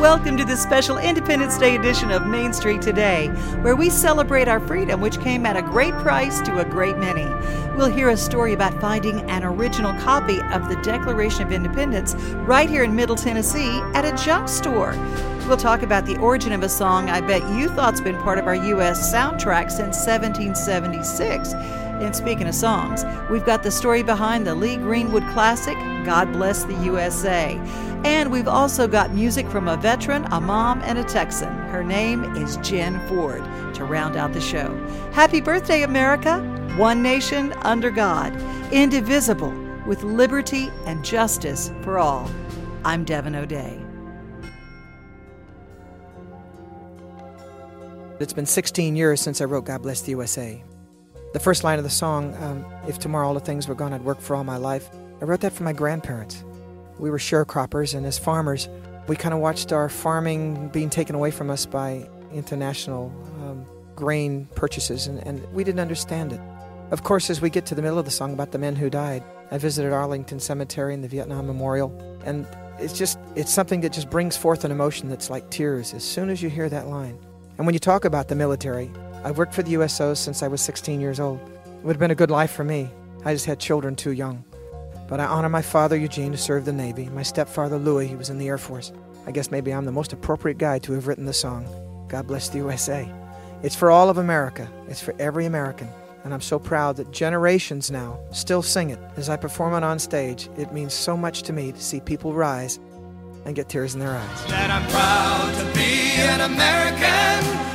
Welcome to this special Independence Day edition of Main Street Today, where we celebrate our freedom, which came at a great price to a great many. We'll hear a story about finding an original copy of the Declaration of Independence right here in Middle Tennessee at a junk store. We'll talk about the origin of a song I bet you thought's been part of our U.S. soundtrack since 1776. And speaking of songs, we've got the story behind the Lee Greenwood classic, God Bless the USA. And we've also got music from a veteran, a mom, and a Texan. Her name is Jen Ford to round out the show. Happy birthday, America! One nation under God, indivisible, with liberty and justice for all. I'm Devon O'Day. It's been 16 years since I wrote God Bless the USA. The first line of the song, um, If Tomorrow All the Things Were Gone, I'd Work for All My Life, I wrote that for my grandparents. We were sharecroppers, and as farmers, we kind of watched our farming being taken away from us by international um, grain purchases, and, and we didn't understand it. Of course, as we get to the middle of the song about the men who died, I visited Arlington Cemetery and the Vietnam Memorial, and it's just it's something that just brings forth an emotion that's like tears as soon as you hear that line. And when you talk about the military, I've worked for the USO since I was 16 years old. It would have been a good life for me. I just had children too young. But I honor my father, Eugene, who served the Navy, my stepfather, Louis, he was in the Air Force. I guess maybe I'm the most appropriate guy to have written the song, God Bless the USA. It's for all of America, it's for every American. And I'm so proud that generations now still sing it. As I perform it on stage, it means so much to me to see people rise and get tears in their eyes. That I'm proud to be an American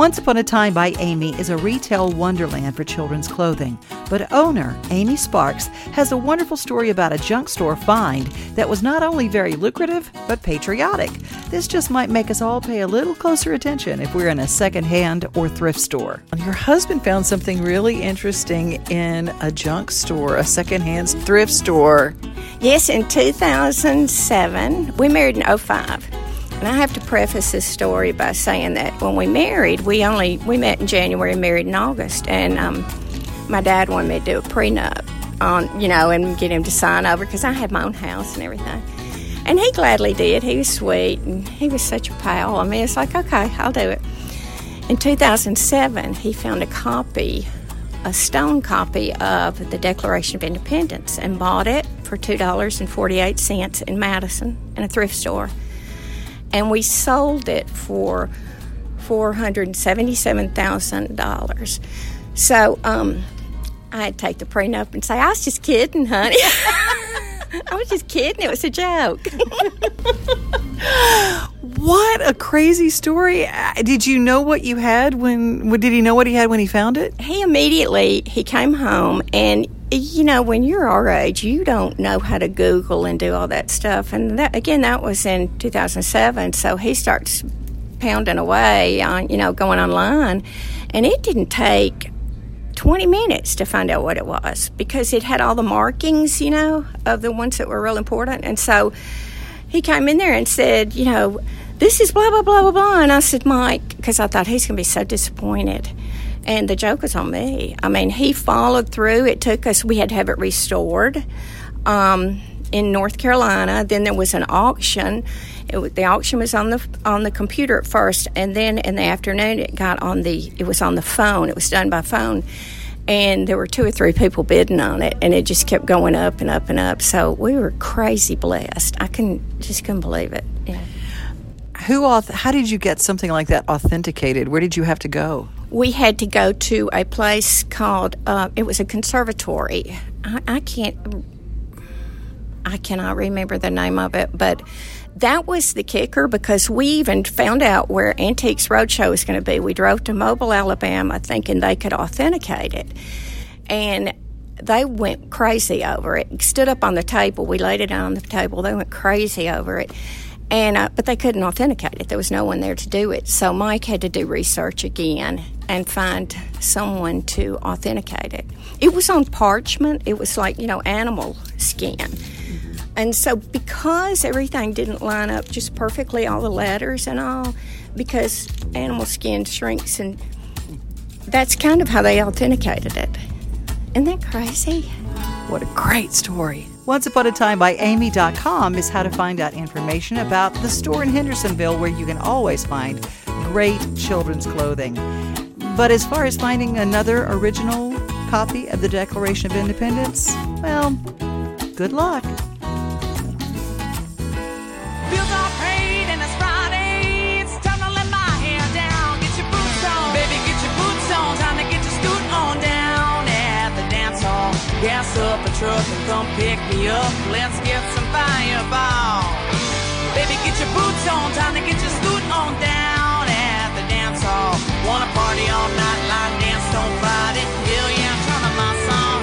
Once Upon a Time by Amy is a retail wonderland for children's clothing. But owner, Amy Sparks, has a wonderful story about a junk store find that was not only very lucrative, but patriotic. This just might make us all pay a little closer attention if we're in a secondhand or thrift store. Your husband found something really interesting in a junk store, a secondhand thrift store. Yes, in 2007. We married in 05. And I have to preface this story by saying that when we married, we only we met in January, and married in August, and um, my dad wanted me to do a prenup on, you know, and get him to sign over because I had my own house and everything. And he gladly did. He was sweet and he was such a pal. I mean, it's like, okay, I'll do it. In 2007, he found a copy, a stone copy of the Declaration of Independence and bought it for $2.48 in Madison in a thrift store. And we sold it for $477,000. So um, I'd take the prenup and say, I was just kidding, honey. I was just kidding. It was a joke. What a crazy story. Uh, Did you know what you had when did he know what he had when he found it? he immediately he came home and you know when you're our age you don't know how to google and do all that stuff. And that again that was in 2007 so he starts pounding away on you know going online. And it didn't take 20 minutes to find out what it was because it had all the markings you know of the ones that were real important. And so he came in there and said you know this is blah blah blah blah blah. And i said mike because i thought he's going to be so disappointed and the joke was on me. I mean, he followed through. It took us, we had to have it restored um, in North Carolina. Then there was an auction. It, the auction was on the on the computer at first, and then in the afternoon it got on the it was on the phone. It was done by phone, and there were two or three people bidding on it, and it just kept going up and up and up. So we were crazy blessed. I couldn't just couldn't believe it. Yeah. Who how did you get something like that authenticated? Where did you have to go? We had to go to a place called uh, it was a conservatory I, I can't I cannot remember the name of it, but that was the kicker because we even found out where Antiques Roadshow was going to be. We drove to Mobile, Alabama, thinking they could authenticate it. And they went crazy over it. Stood up on the table. We laid it on the table. They went crazy over it. And uh, but they couldn't authenticate it. There was no one there to do it. So Mike had to do research again and find someone to authenticate it. It was on parchment. It was like you know animal skin. And so, because everything didn't line up just perfectly, all the letters and all, because animal skin shrinks, and that's kind of how they authenticated it. Isn't that crazy? What a great story. Once Upon a Time by Amy.com is how to find out information about the store in Hendersonville where you can always find great children's clothing. But as far as finding another original copy of the Declaration of Independence, well, good luck. Gas up a truck and come pick me up. Let's get some fireball. Baby, get your boots on. Time to get your scoot on down dance hall. Wanna party all night, line dance, don't fight it. Hell yeah, I'm trying to my song.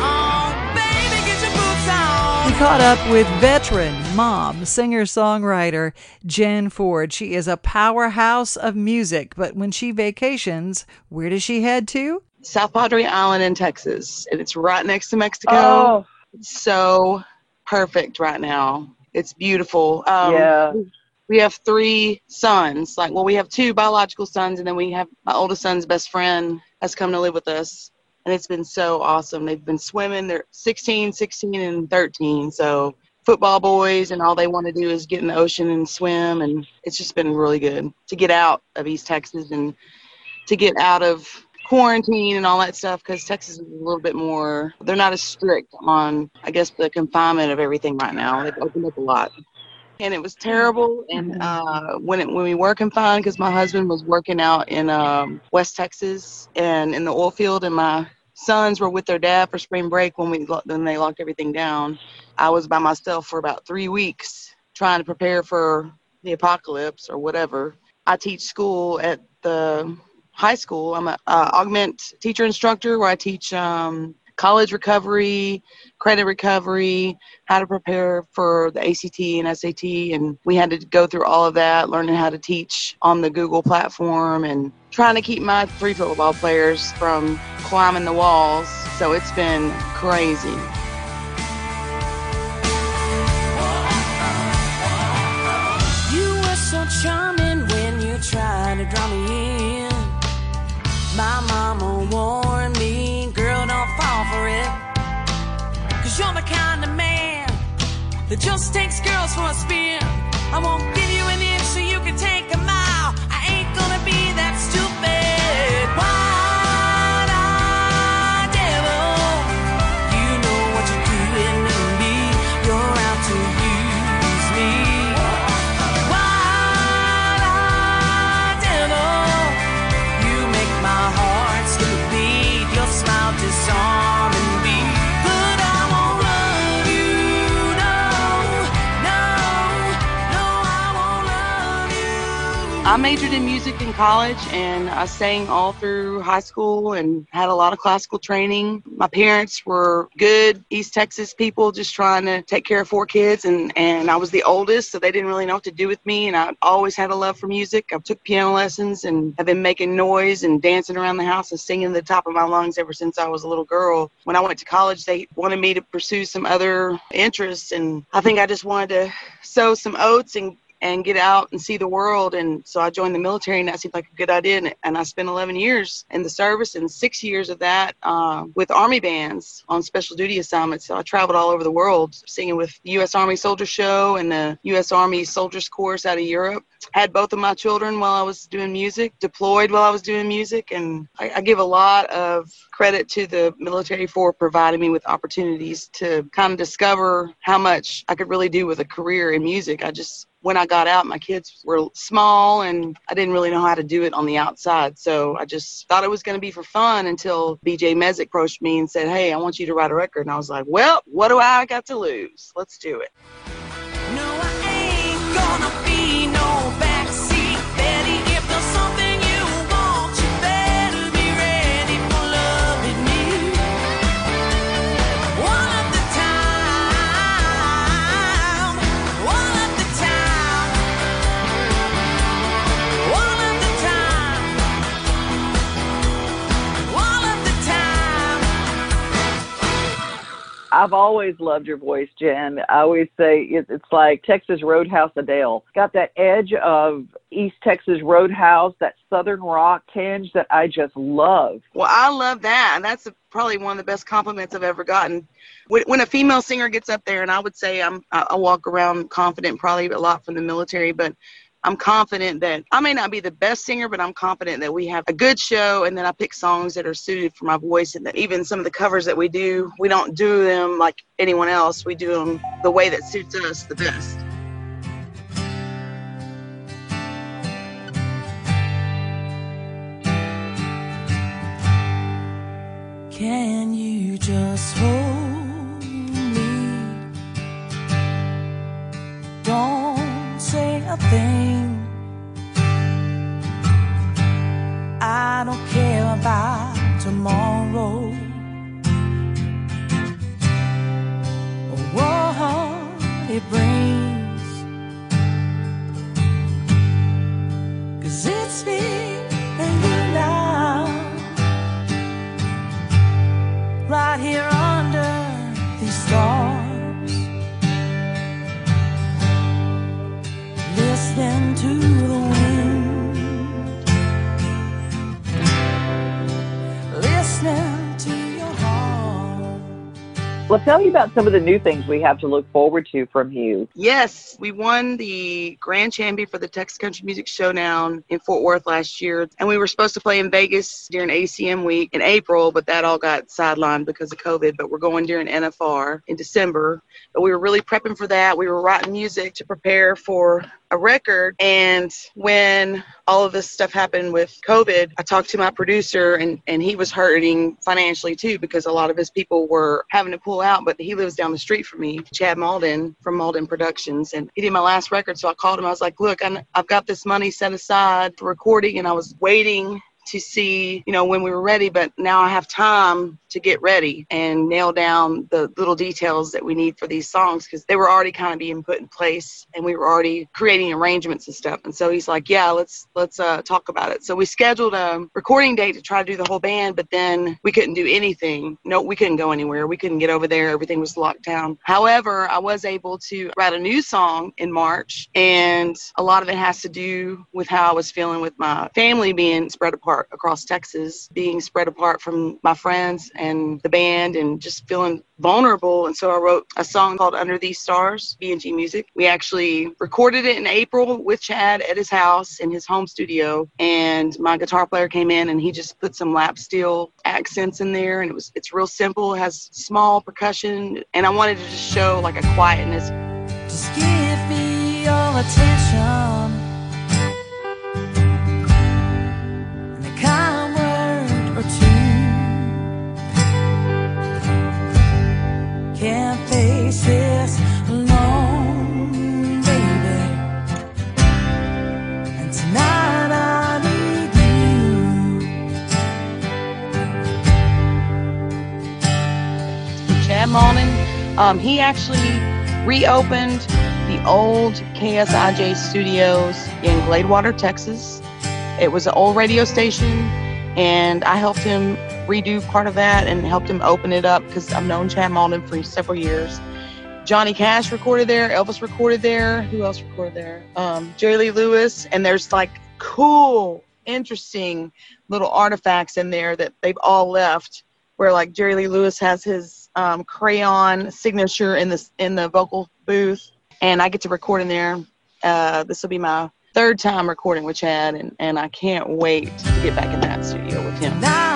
Baby, get your boots on. We caught up with veteran mom, singer songwriter Jen Ford. She is a powerhouse of music, but when she vacations, where does she head to? South Padre Island in Texas, and it's right next to Mexico. Oh. So perfect right now. It's beautiful. Um, yeah. We have three sons. Like, well, we have two biological sons, and then we have my oldest son's best friend has come to live with us, and it's been so awesome. They've been swimming. They're 16, 16, and 13. So football boys, and all they want to do is get in the ocean and swim, and it's just been really good to get out of East Texas and to get out of quarantine and all that stuff because Texas is a little bit more, they're not as strict on, I guess, the confinement of everything right now. They've opened up a lot. And it was terrible. And uh, when it, when we were confined, because my husband was working out in um, West Texas and in the oil field, and my sons were with their dad for spring break when we when they locked everything down. I was by myself for about three weeks trying to prepare for the apocalypse or whatever. I teach school at the high school. I'm a uh, augment teacher instructor where I teach um, college recovery, credit recovery, how to prepare for the ACT and SAT. And we had to go through all of that, learning how to teach on the Google platform and trying to keep my three football players from climbing the walls. So it's been crazy. To draw me in. My mama warned you're the kind of man that just takes girls for a spin. College and I sang all through high school and had a lot of classical training. My parents were good East Texas people just trying to take care of four kids and, and I was the oldest so they didn't really know what to do with me and I always had a love for music. I took piano lessons and have been making noise and dancing around the house and singing the top of my lungs ever since I was a little girl. When I went to college they wanted me to pursue some other interests and I think I just wanted to sow some oats and and get out and see the world. And so I joined the military, and that seemed like a good idea. And, I spent 11 years in the service, and six years of that uh, with Army bands on special duty assignments. So I traveled all over the world, singing with the U.S. Army Soldier Show and the U.S. Army Soldiers Chorus out of Europe. Had both of my children while I was doing music, deployed while I was doing music, and I, I give a lot of credit to the military for providing me with opportunities to kind of discover how much I could really do with a career in music. I just when I got out, my kids were small and I didn't really know how to do it on the outside. So I just thought it was going to be for fun until BJ Mezek approached me and said, Hey, I want you to write a record. And I was like, Well, what do I got to lose? Let's do it. No I've always loved your voice, Jen. I always say it, it's like Texas Roadhouse Adele. Got that edge of East Texas Roadhouse, that Southern rock tinge that I just love. Well, I love that. And that's probably one of the best compliments I've ever gotten. When, when a female singer gets up there, and I would say I'm, I walk around confident, probably a lot from the military, but I'm confident that I may not be the best singer, but I'm confident that we have a good show and then I pick songs that are suited for my voice. And that even some of the covers that we do, we don't do them like anyone else. We do them the way that suits us the best. Can you just hold say Well, tell me about some of the new things we have to look forward to from you. Yes, we won the grand champion for the Texas Country Music Showdown in Fort Worth last year. And we were supposed to play in Vegas during ACM week in April, but that all got sidelined because of COVID. But we're going during NFR in December. But we were really prepping for that. We were writing music to prepare for a record. And when all of this stuff happened with COVID, I talked to my producer and, and he was hurting financially too because a lot of his people were having to pull out, but he lives down the street from me, Chad Malden from Malden Productions. And he did my last record. So I called him. I was like, look, i I've got this money set aside for recording and I was waiting to see, you know, when we were ready, but now I have time to get ready and nail down the little details that we need for these songs because they were already kind of being put in place and we were already creating arrangements and stuff. And so he's like, "Yeah, let's let's uh, talk about it." So we scheduled a recording date to try to do the whole band, but then we couldn't do anything. No, we couldn't go anywhere. We couldn't get over there. Everything was locked down. However, I was able to write a new song in March, and a lot of it has to do with how I was feeling with my family being spread apart across Texas, being spread apart from my friends and the band, and just feeling vulnerable. And so I wrote a song called Under These Stars, B&G Music. We actually recorded it in April with Chad at his house in his home studio. And my guitar player came in and he just put some lap steel accents in there. And it was, it's real simple. It has small percussion. And I wanted to just show like a quietness. Just give me your attention. Chad um, he actually reopened the old KSIJ studios in Gladewater, Texas. It was an old radio station, and I helped him redo part of that and helped him open it up because I've known Chad Malden for several years. Johnny Cash recorded there, Elvis recorded there. Who else recorded there? Um, Jerry Lee Lewis, and there's like cool, interesting little artifacts in there that they've all left. Where like Jerry Lee Lewis has his um, crayon signature in the in the vocal booth, and I get to record in there. Uh, this will be my third time recording with Chad, and, and I can't wait to get back in that studio with him.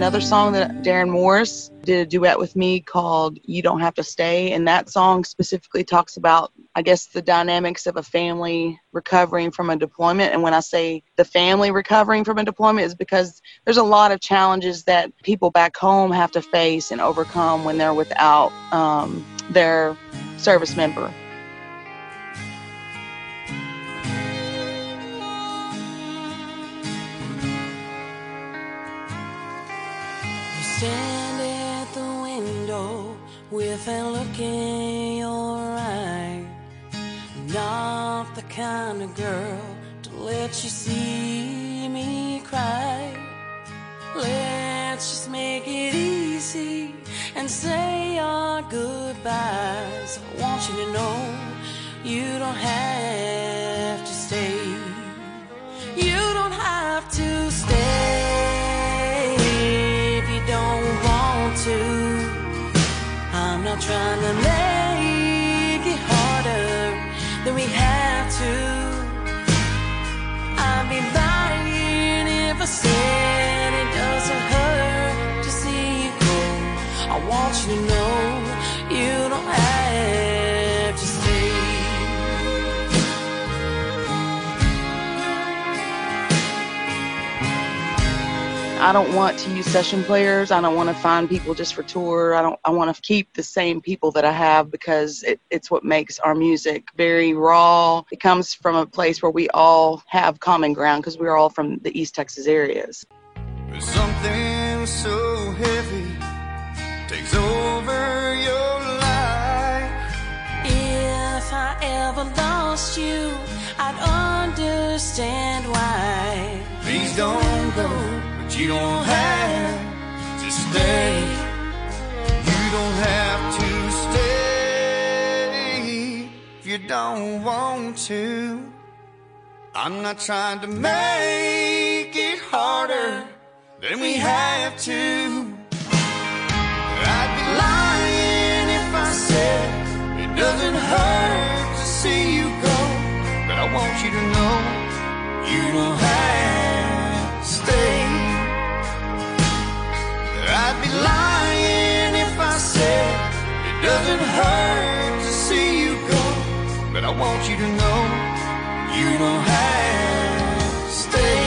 Another song that Darren Morris did a duet with me called You Don't Have to Stay. And that song specifically talks about, I guess, the dynamics of a family recovering from a deployment. And when I say the family recovering from a deployment, is because there's a lot of challenges that people back home have to face and overcome when they're without um, their service member. Stand at the window with a look in your eye. Not the kind of girl to let you see me cry. Let's just make it easy and say our goodbyes. I want you to know you don't have want you to know you don't have to stay. I don't want to use session players. I don't want to find people just for tour. I don't. I want to keep the same people that I have because it, it's what makes our music very raw. It comes from a place where we all have common ground because we're all from the East Texas areas. There's something so heavy I lost you, I'd understand why. Please don't go, but you don't have to stay. You don't have to stay if you don't want to. I'm not trying to make it harder than we have to. I'd be lying if I said it doesn't hurt want you to know you don't have to stay. I'd be lying if I said it doesn't hurt to see you go. But I want you to know you don't have to stay.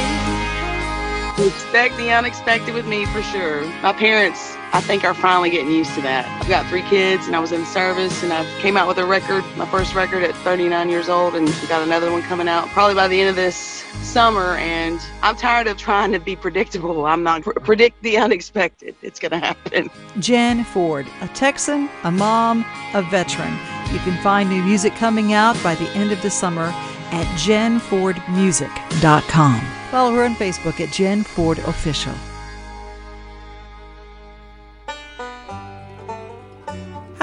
Expect the unexpected with me for sure. My parents, I think, are finally getting used to that. I've got three kids, and I was in service, and I came out with a record, my first record at 39 years old, and got another one coming out probably by the end of this summer. And I'm tired of trying to be predictable. I'm not pr- predict the unexpected. It's going to happen. Jen Ford, a Texan, a mom, a veteran. You can find new music coming out by the end of the summer at jenfordmusic.com. Follow her on Facebook at Jen Ford Official.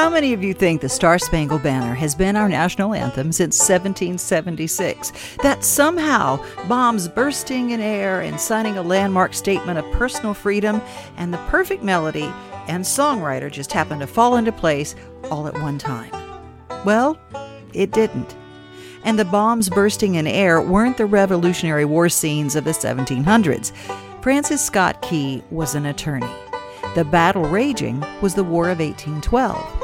How many of you think the Star Spangled Banner has been our national anthem since 1776? That somehow bombs bursting in air and signing a landmark statement of personal freedom and the perfect melody and songwriter just happened to fall into place all at one time? Well, it didn't. And the bombs bursting in air weren't the Revolutionary War scenes of the 1700s. Francis Scott Key was an attorney. The battle raging was the War of 1812.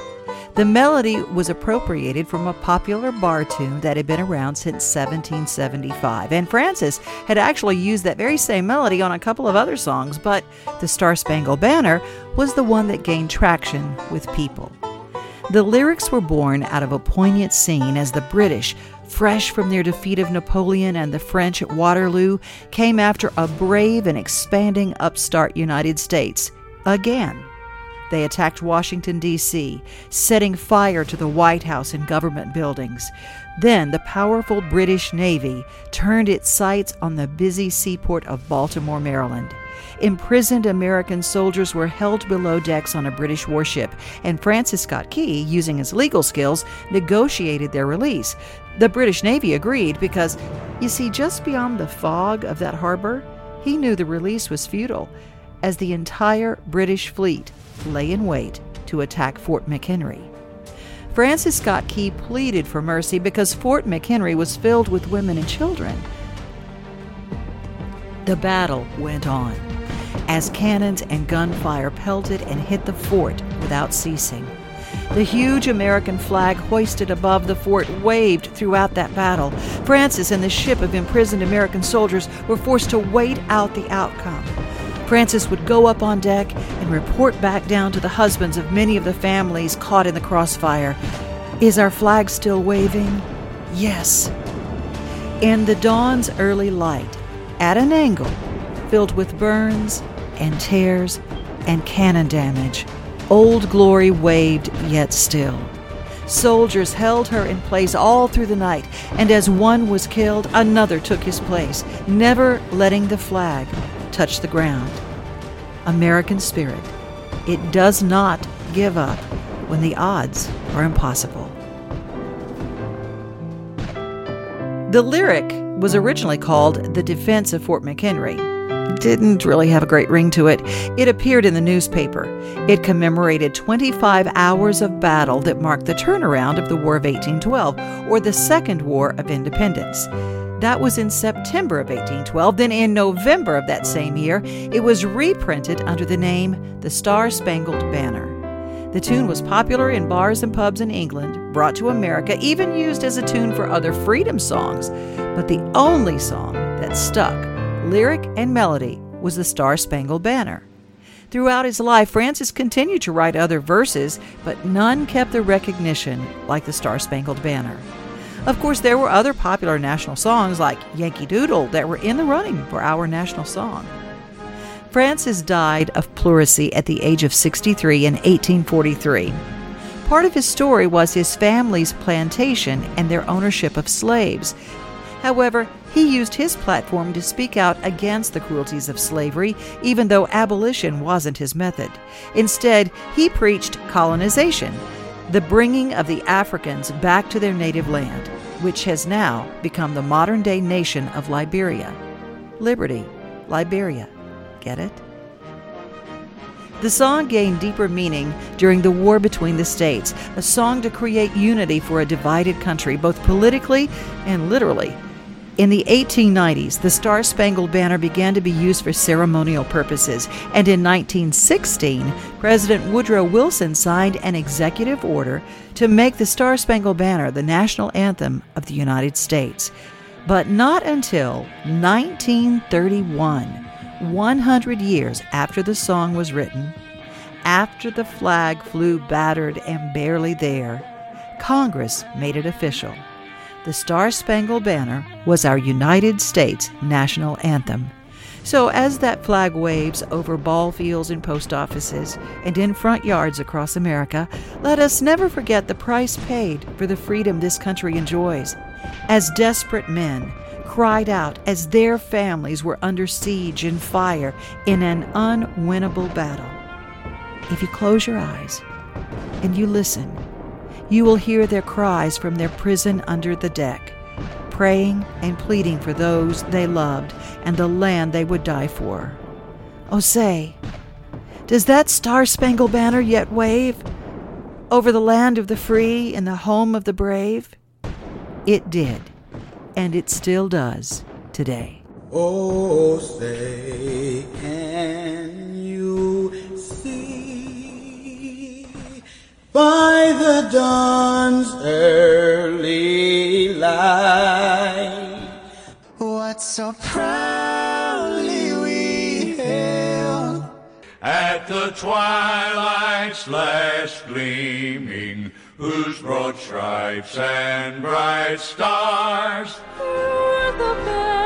The melody was appropriated from a popular bar tune that had been around since 1775, and Francis had actually used that very same melody on a couple of other songs, but the Star Spangled Banner was the one that gained traction with people. The lyrics were born out of a poignant scene as the British, fresh from their defeat of Napoleon and the French at Waterloo, came after a brave and expanding upstart United States again. They attacked Washington, D.C., setting fire to the White House and government buildings. Then the powerful British Navy turned its sights on the busy seaport of Baltimore, Maryland. Imprisoned American soldiers were held below decks on a British warship, and Francis Scott Key, using his legal skills, negotiated their release. The British Navy agreed because, you see, just beyond the fog of that harbor, he knew the release was futile, as the entire British fleet lay in wait to attack Fort McHenry. Francis Scott Key pleaded for mercy because Fort McHenry was filled with women and children. The battle went on as cannons and gunfire pelted and hit the fort without ceasing. The huge American flag hoisted above the fort waved throughout that battle. Francis and the ship of imprisoned American soldiers were forced to wait out the outcome. Francis would go up on deck and report back down to the husbands of many of the families caught in the crossfire. Is our flag still waving? Yes. In the dawn's early light, at an angle, filled with burns and tears and cannon damage, Old Glory waved yet still. Soldiers held her in place all through the night, and as one was killed, another took his place, never letting the flag touch the ground. American spirit. It does not give up when the odds are impossible. The lyric was originally called The Defense of Fort McHenry. Didn't really have a great ring to it. It appeared in the newspaper. It commemorated 25 hours of battle that marked the turnaround of the War of 1812, or the Second War of Independence. That was in September of 1812. Then in November of that same year, it was reprinted under the name The Star Spangled Banner. The tune was popular in bars and pubs in England, brought to America, even used as a tune for other freedom songs. But the only song that stuck, lyric and melody, was The Star Spangled Banner. Throughout his life, Francis continued to write other verses, but none kept the recognition like The Star Spangled Banner. Of course, there were other popular national songs like Yankee Doodle that were in the running for our national song. Francis died of pleurisy at the age of 63 in 1843. Part of his story was his family's plantation and their ownership of slaves. However, he used his platform to speak out against the cruelties of slavery, even though abolition wasn't his method. Instead, he preached colonization, the bringing of the Africans back to their native land, which has now become the modern day nation of Liberia. Liberty, Liberia. Get it? The song gained deeper meaning during the war between the states, a song to create unity for a divided country, both politically and literally. In the 1890s, the Star Spangled Banner began to be used for ceremonial purposes, and in 1916, President Woodrow Wilson signed an executive order to make the Star Spangled Banner the national anthem of the United States. But not until 1931, 100 years after the song was written, after the flag flew battered and barely there, Congress made it official the Star Spangled Banner was our United States national anthem. So, as that flag waves over ball fields and post offices and in front yards across America, let us never forget the price paid for the freedom this country enjoys. As desperate men cried out as their families were under siege and fire in an unwinnable battle. If you close your eyes and you listen, you will hear their cries from their prison under the deck, praying and pleading for those they loved and the land they would die for. Oh, say, does that star spangled banner yet wave over the land of the free and the home of the brave? It did, and it still does today. Oh, say, can you see by the dawn's early light. What so proudly we hailed at the twilight's last gleaming, whose broad stripes and bright stars O'er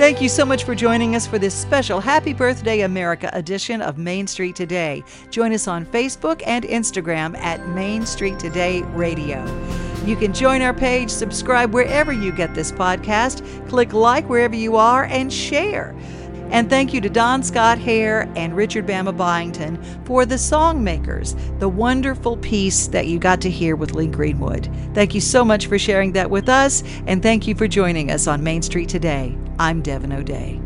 Thank you so much for joining us for this special Happy Birthday America edition of Main Street Today. Join us on Facebook and Instagram at Main Street Today Radio. You can join our page, subscribe wherever you get this podcast, click like wherever you are, and share. And thank you to Don Scott Hare and Richard Bama Byington for the songmakers, the wonderful piece that you got to hear with Lee Greenwood. Thank you so much for sharing that with us, and thank you for joining us on Main Street today. I'm Devon O'Day.